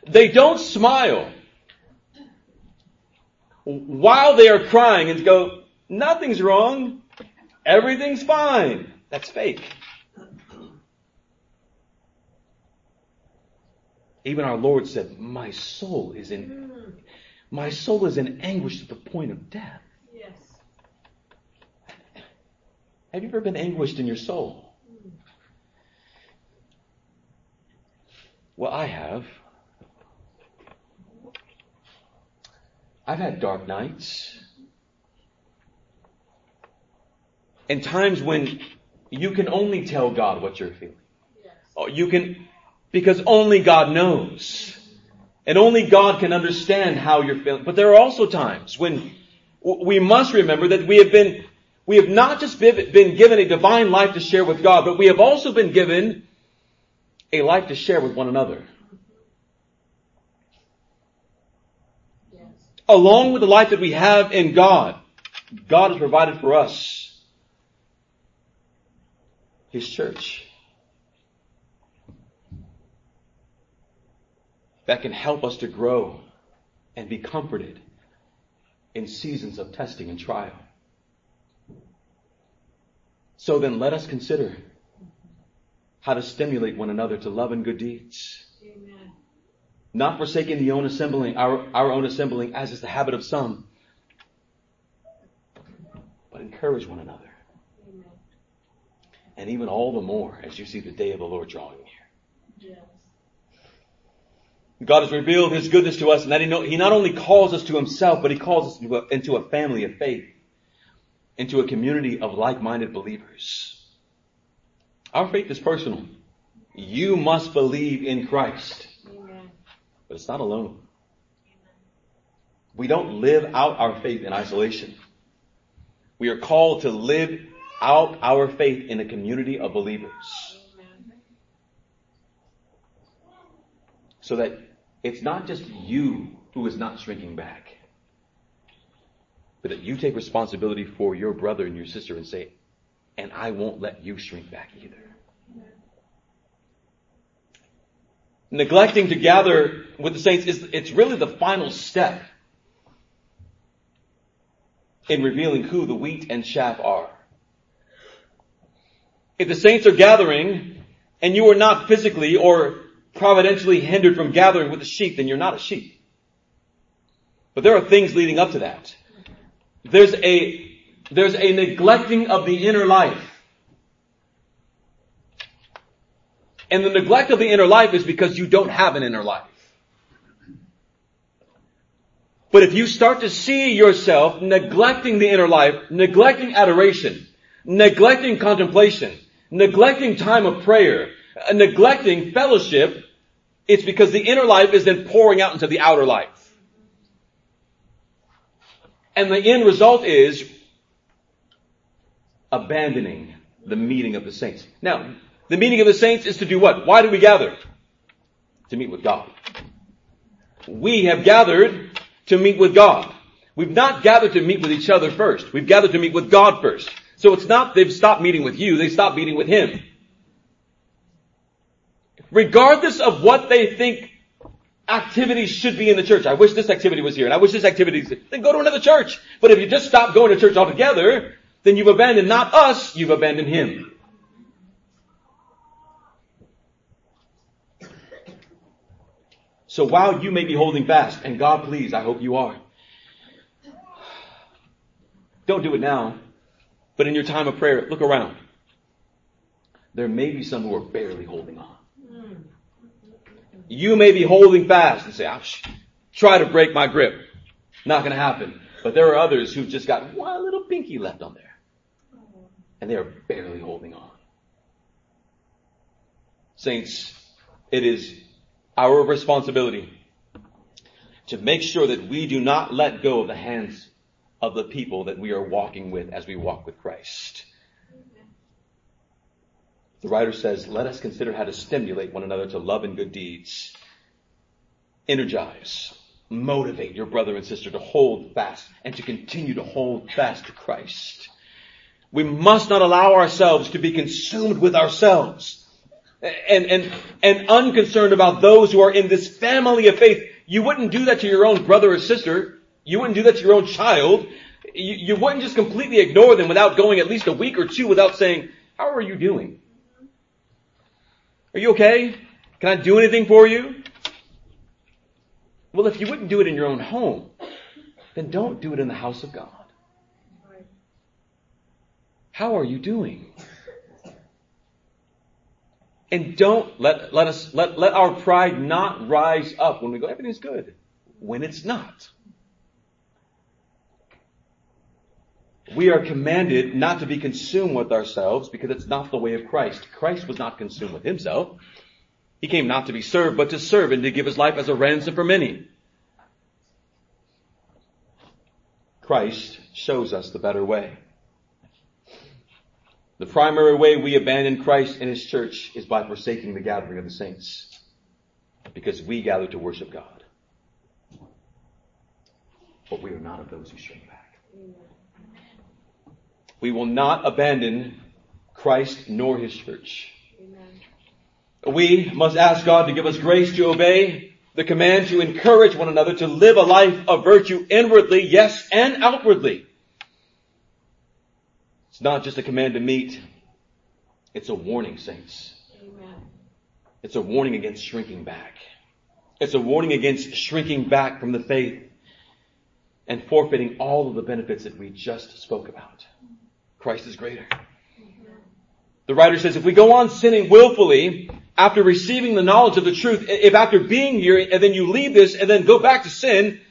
They don't smile while they are crying and go, nothing's wrong. Everything's fine. That's fake. Even our Lord said, my soul is in, my soul is in anguish to the point of death. Yes. Have you ever been anguished in your soul? Well, I have. I've had dark nights. And times when you can only tell God what you're feeling. Yes. Oh, you can, because only God knows. And only God can understand how you're feeling. But there are also times when we must remember that we have been, we have not just been given a divine life to share with God, but we have also been given a life to share with one another. Yes. Along with the life that we have in God, God has provided for us his church. That can help us to grow and be comforted in seasons of testing and trial. So then let us consider how to stimulate one another to love and good deeds. Amen. Not forsaking the own assembling, our, our own assembling as is the habit of some, but encourage one another and even all the more as you see the day of the Lord drawing near. Yes. God has revealed His goodness to us and that he, know, he not only calls us to Himself, but He calls us into a, into a family of faith, into a community of like-minded believers. Our faith is personal. You must believe in Christ. Amen. But it's not alone. We don't live out our faith in isolation. We are called to live out our faith in a community of believers. So that it's not just you who is not shrinking back, that you take responsibility for your brother and your sister and say, and I won't let you shrink back either. Neglecting to gather with the saints is, it's really the final step in revealing who the wheat and chaff are. If the saints are gathering and you are not physically or providentially hindered from gathering with the sheep, then you're not a sheep. But there are things leading up to that. There's a, there's a neglecting of the inner life. And the neglect of the inner life is because you don't have an inner life. But if you start to see yourself neglecting the inner life, neglecting adoration, neglecting contemplation, neglecting time of prayer, uh, neglecting fellowship, it's because the inner life is then pouring out into the outer life. And the end result is abandoning the meeting of the saints. Now, the meeting of the saints is to do what? Why do we gather? To meet with God. We have gathered to meet with God. We've not gathered to meet with each other first. We've gathered to meet with God first. So it's not they've stopped meeting with you, they stopped meeting with Him. Regardless of what they think activities should be in the church. I wish this activity was here and I wish this activity was then go to another church. But if you just stop going to church altogether, then you've abandoned not us, you've abandoned Him. So while you may be holding fast, and God please, I hope you are, don't do it now. But in your time of prayer, look around. There may be some who are barely holding on. You may be holding fast and say, ah, I'll try to break my grip. Not going to happen. But there are others who've just got one little pinky left on there. And they are barely holding on. Saints, it is our responsibility to make sure that we do not let go of the hands of the people that we are walking with as we walk with Christ. The writer says, let us consider how to stimulate one another to love and good deeds. Energize, motivate your brother and sister to hold fast and to continue to hold fast to Christ. We must not allow ourselves to be consumed with ourselves and, and, and unconcerned about those who are in this family of faith. You wouldn't do that to your own brother or sister. You wouldn't do that to your own child. You, you wouldn't just completely ignore them without going at least a week or two without saying, how are you doing? Are you okay? Can I do anything for you? Well, if you wouldn't do it in your own home, then don't do it in the house of God. How are you doing? And don't let, let us, let, let our pride not rise up when we go, everything's good. When it's not. We are commanded not to be consumed with ourselves because it's not the way of Christ. Christ was not consumed with himself. He came not to be served, but to serve and to give his life as a ransom for many. Christ shows us the better way. The primary way we abandon Christ and His church is by forsaking the gathering of the saints. Because we gather to worship God. But we are not of those who shrink back. We will not abandon Christ nor His church. We must ask God to give us grace to obey the command to encourage one another to live a life of virtue inwardly, yes, and outwardly. It's not just a command to meet. It's a warning, saints. Amen. It's a warning against shrinking back. It's a warning against shrinking back from the faith and forfeiting all of the benefits that we just spoke about. Christ is greater. The writer says if we go on sinning willfully after receiving the knowledge of the truth, if after being here and then you leave this and then go back to sin,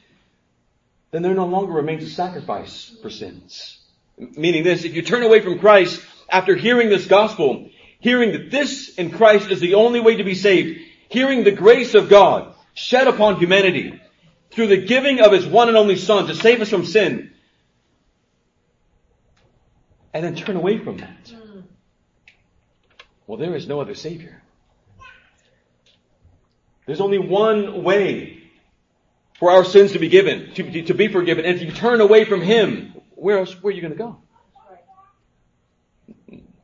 then there no longer remains a sacrifice for sins. Meaning this, if you turn away from Christ after hearing this gospel, hearing that this in Christ is the only way to be saved, hearing the grace of God shed upon humanity through the giving of His one and only Son to save us from sin, and then turn away from that. Mm. Well, there is no other Savior. There's only one way for our sins to be given, to, to be forgiven. And if you turn away from Him, where else, where are you going to go?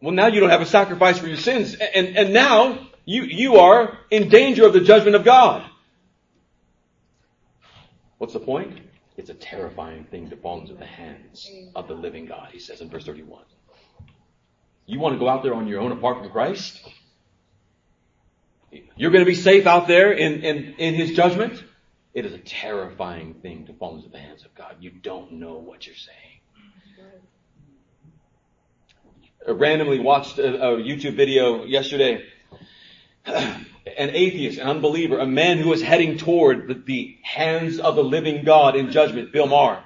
Well, now you don't have a sacrifice for your sins. And, and now you, you are in danger of the judgment of God. What's the point? It's a terrifying thing to fall into the hands of the living God, he says in verse 31. You want to go out there on your own apart from Christ? You're going to be safe out there in, in, in his judgment? It is a terrifying thing to fall into the hands of God. You don't know what you're saying. I randomly watched a, a YouTube video yesterday. [SIGHS] An atheist, an unbeliever, a man who was heading toward the, the hands of the living God in judgment, Bill Maher,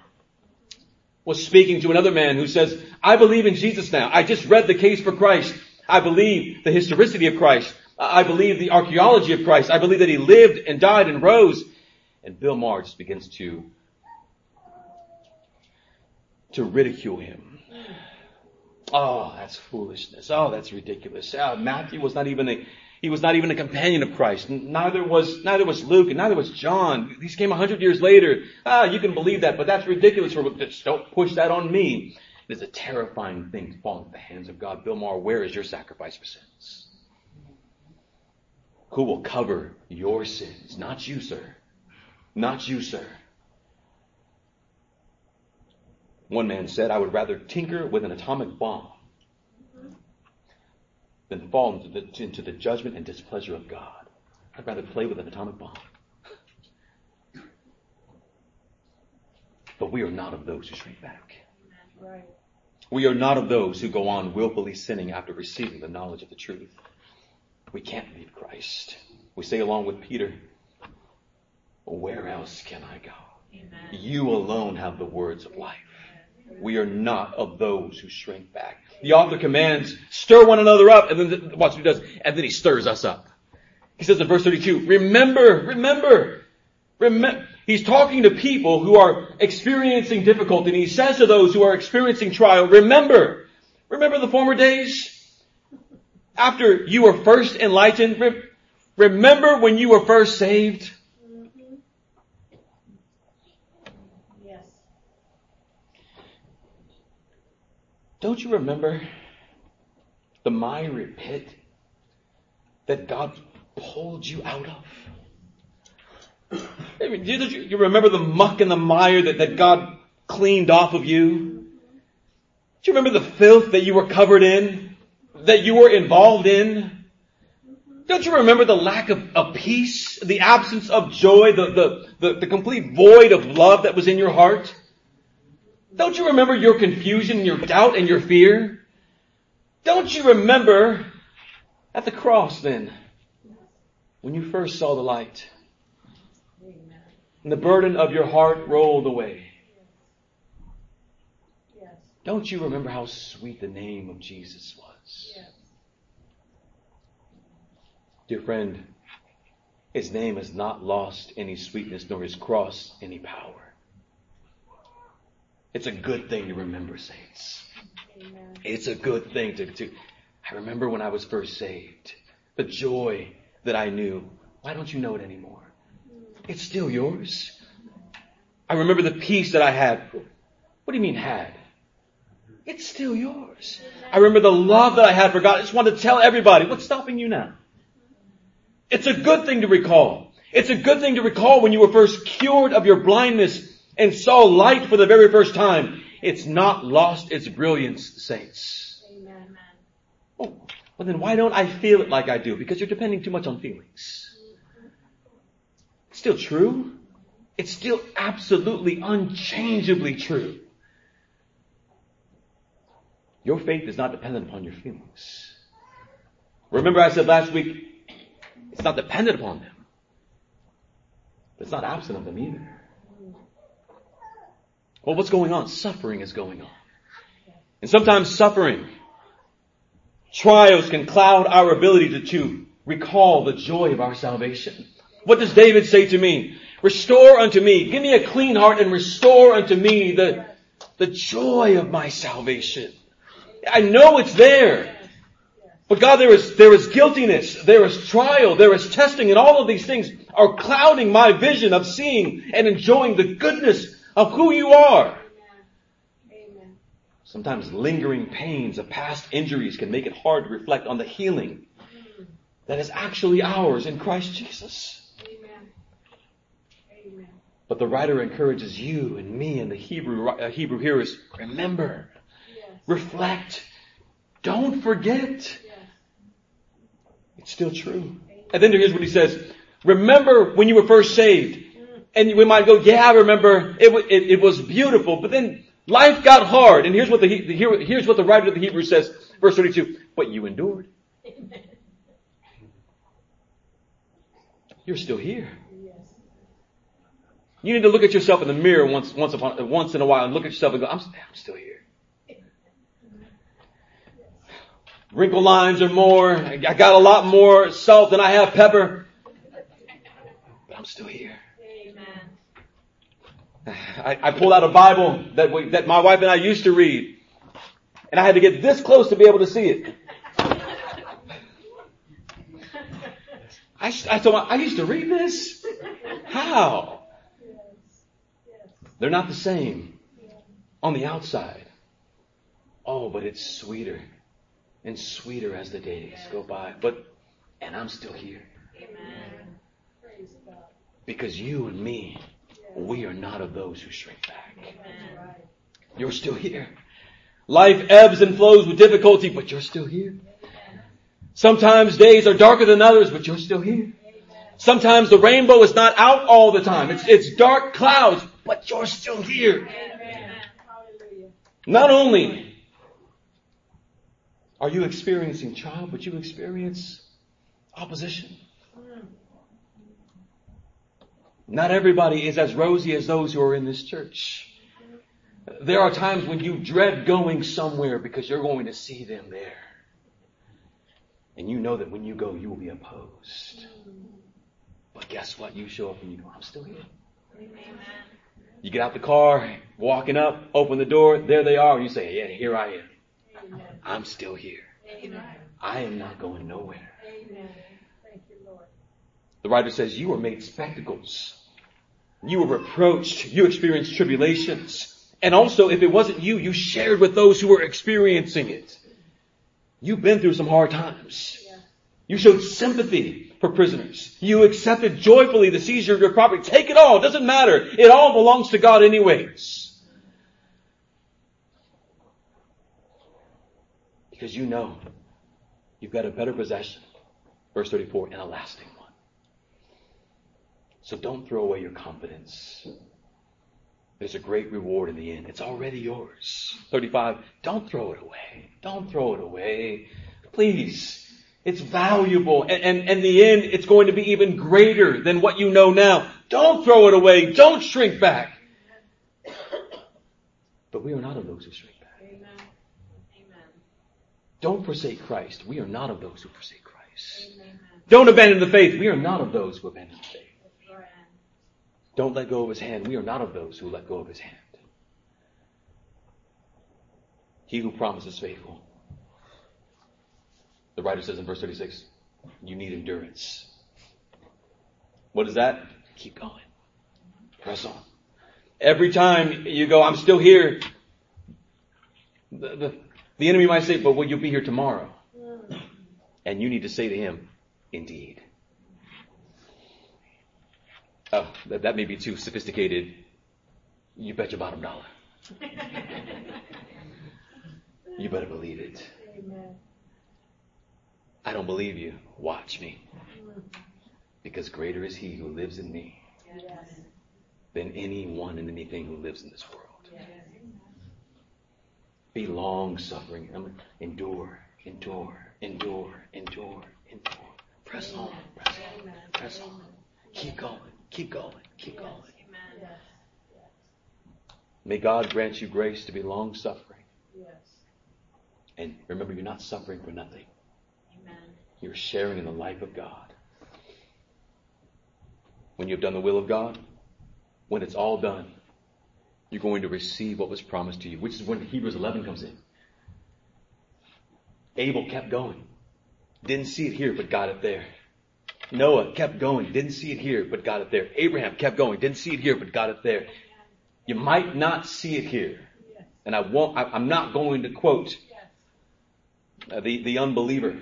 was speaking to another man who says, I believe in Jesus now. I just read the case for Christ. I believe the historicity of Christ. I believe the archaeology of Christ. I believe that he lived and died and rose. And Bill Maher just begins to, to ridicule him Oh, that's foolishness. Oh, that's ridiculous. Oh, Matthew was not even a, he was not even a companion of Christ. Neither was, neither was Luke and neither was John. These came a hundred years later. Ah, you can believe that, but that's ridiculous. Just don't push that on me. It is a terrifying thing to fall into the hands of God. Bill Maher, where is your sacrifice for sins? Who will cover your sins? Not you, sir. Not you, sir. One man said, I would rather tinker with an atomic bomb than fall into the, into the judgment and displeasure of God. I'd rather play with an atomic bomb. But we are not of those who shrink back. Right. We are not of those who go on willfully sinning after receiving the knowledge of the truth. We can't leave Christ. We say along with Peter, where else can I go? Amen. You alone have the words of life. We are not of those who shrink back. The author commands, stir one another up, and then watch what he does, and then he stirs us up. He says in verse 32, remember, remember, remember. He's talking to people who are experiencing difficulty, and he says to those who are experiencing trial, remember, remember the former days? After you were first enlightened, remember when you were first saved? Don't you remember the miry pit that God pulled you out of? Do you remember the muck and the mire that, that God cleaned off of you? Do you remember the filth that you were covered in? That you were involved in? Don't you remember the lack of, of peace? The absence of joy? The, the, the, the complete void of love that was in your heart? Don't you remember your confusion, your doubt, and your fear? Don't you remember at the cross then, when you first saw the light, and the burden of your heart rolled away? Don't you remember how sweet the name of Jesus was? Dear friend, his name has not lost any sweetness, nor his cross any power. It's a good thing to remember, saints. Amen. It's a good thing to, to, I remember when I was first saved, the joy that I knew. Why don't you know it anymore? Hmm. It's still yours. I remember the peace that I had. What do you mean had? It's still yours. I remember the love that I had for God. I just wanted to tell everybody, what's stopping you now? It's a good thing to recall. It's a good thing to recall when you were first cured of your blindness and saw light for the very first time, it's not lost its brilliance, saints. Amen. Oh, well then why don't I feel it like I do? Because you're depending too much on feelings. It's still true. It's still absolutely unchangeably true. Your faith is not dependent upon your feelings. Remember I said last week, it's not dependent upon them. But it's not absent of them either. Well, what's going on? Suffering is going on. And sometimes suffering, trials can cloud our ability to, to recall the joy of our salvation. What does David say to me? Restore unto me, give me a clean heart and restore unto me the, the joy of my salvation. I know it's there. But God, there is, there is guiltiness, there is trial, there is testing, and all of these things are clouding my vision of seeing and enjoying the goodness of who you are. Amen. Sometimes lingering pains of past injuries can make it hard to reflect on the healing that is actually ours in Christ Jesus. Amen. Amen. But the writer encourages you and me and the Hebrew, uh, Hebrew hearers, remember, yes. reflect, don't forget. Yes. It's still true. And then here's what he says. Remember when you were first saved. And we might go, yeah, I remember it, it, it was beautiful, but then life got hard. And here's what the, here, here's what the writer of the Hebrews says, verse 32, but you endured. You're still here. You need to look at yourself in the mirror once, once upon, once in a while and look at yourself and go, I'm, I'm still here. Wrinkle lines are more. I got a lot more salt than I have pepper. But I'm still here. [SIGHS] I, I pulled out a Bible that we, that my wife and I used to read, and I had to get this close to be able to see it. [LAUGHS] I, I told my, I used to read this. How? They're not the same on the outside. Oh, but it's sweeter and sweeter as the days go by. But, and I'm still here. Because you and me we are not of those who shrink back. You're still here. Life ebbs and flows with difficulty, but you're still here. Sometimes days are darker than others, but you're still here. Sometimes the rainbow is not out all the time. It's, it's dark clouds, but you're still here. Not only are you experiencing trial, but you experience opposition. Not everybody is as rosy as those who are in this church. There are times when you dread going somewhere because you're going to see them there. And you know that when you go, you will be opposed. But guess what? You show up and you go, I'm still here. Amen. You get out the car, walking up, open the door, there they are, you say, Yeah, here I am. Amen. I'm still here. Amen. I am not going nowhere. The writer says, You were made spectacles. You were reproached. You experienced tribulations. And also, if it wasn't you, you shared with those who were experiencing it. You've been through some hard times. You showed sympathy for prisoners. You accepted joyfully the seizure of your property. Take it all. It doesn't matter. It all belongs to God anyways. Because you know you've got a better possession. Verse 34, and a lasting. So don't throw away your confidence. There's a great reward in the end. It's already yours. 35. Don't throw it away. Don't throw it away. Please. It's valuable. And, and, and the end, it's going to be even greater than what you know now. Don't throw it away. Don't shrink back. But we are not of those who shrink back. Amen. Amen. Don't forsake Christ. We are not of those who forsake Christ. Amen. Don't abandon the faith. We are not of those who abandon the faith. Don't let go of his hand. We are not of those who let go of his hand. He who promises faithful. The writer says in verse 36, you need endurance. What is that? Keep going. Press on. Every time you go, I'm still here, the, the, the enemy might say, but will you be here tomorrow? And you need to say to him, indeed. Oh, that, that may be too sophisticated. You bet your bottom dollar. [LAUGHS] you better believe it. Amen. I don't believe you. Watch me. Mm-hmm. Because greater is he who lives in me yes. than anyone and anything who lives in this world. Yes. Be long suffering. Endure, endure, endure, endure, endure. Press on, press on, press on. Keep going. Keep going. Keep yes. going. Amen. May God grant you grace to be long suffering. Yes. And remember, you're not suffering for nothing. Amen. You're sharing in the life of God. When you've done the will of God, when it's all done, you're going to receive what was promised to you, which is when Hebrews 11 comes in. Abel kept going. Didn't see it here, but got it there. Noah kept going, didn't see it here, but got it there. Abraham kept going, didn't see it here, but got it there. You might not see it here. And I won't, I, am not going to quote uh, the, the unbeliever.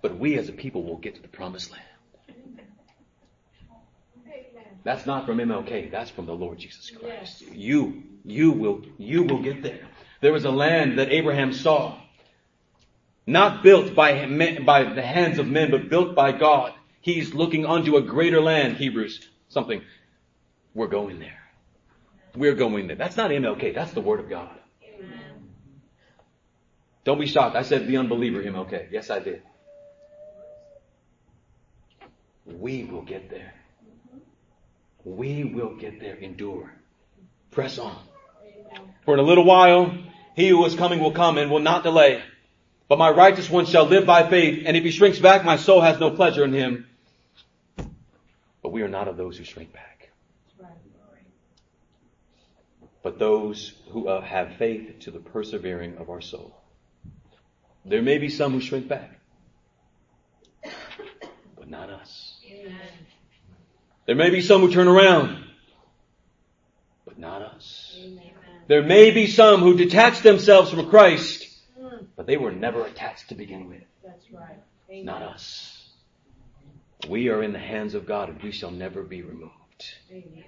But we as a people will get to the promised land. That's not from MLK. That's from the Lord Jesus Christ. You, you will, you will get there. There was a land that Abraham saw. Not built by, by the hands of men, but built by God. He's looking unto a greater land, Hebrews, something. We're going there. We're going there. That's not MLK, that's the Word of God. Amen. Don't be shocked. I said the unbeliever MLK. Yes, I did. We will get there. We will get there. Endure. Press on. For in a little while, he who is coming will come and will not delay. But my righteous one shall live by faith, and if he shrinks back, my soul has no pleasure in him. But we are not of those who shrink back. But those who uh, have faith to the persevering of our soul. There may be some who shrink back, but not us. Amen. There may be some who turn around, but not us. Amen. There may be some who detach themselves from Christ, but they were never attached to begin with. That's right. Amen. Not us. We are in the hands of God and we shall never be removed. Amen.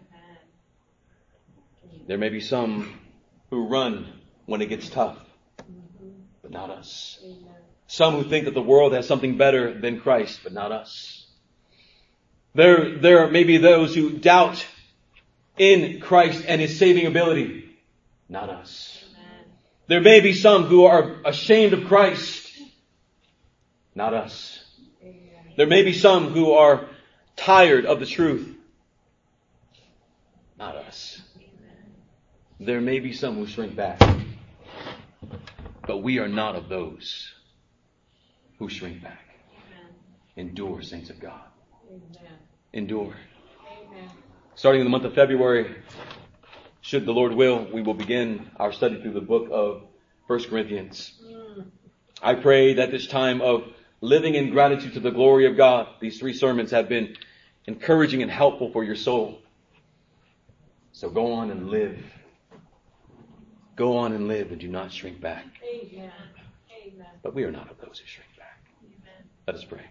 There may be some who run when it gets tough, mm-hmm. but not us. Amen. Some who think that the world has something better than Christ, but not us. There, there may be those who doubt in Christ and His saving ability, not us. There may be some who are ashamed of Christ. Not us. There may be some who are tired of the truth. Not us. There may be some who shrink back, but we are not of those who shrink back. Endure, saints of God. Endure. Starting in the month of February, should the Lord will, we will begin our study through the book of 1 Corinthians. I pray that this time of living in gratitude to the glory of God, these three sermons have been encouraging and helpful for your soul. So go on and live. Go on and live and do not shrink back. Amen. Amen. But we are not of those who shrink back. Amen. Let us pray.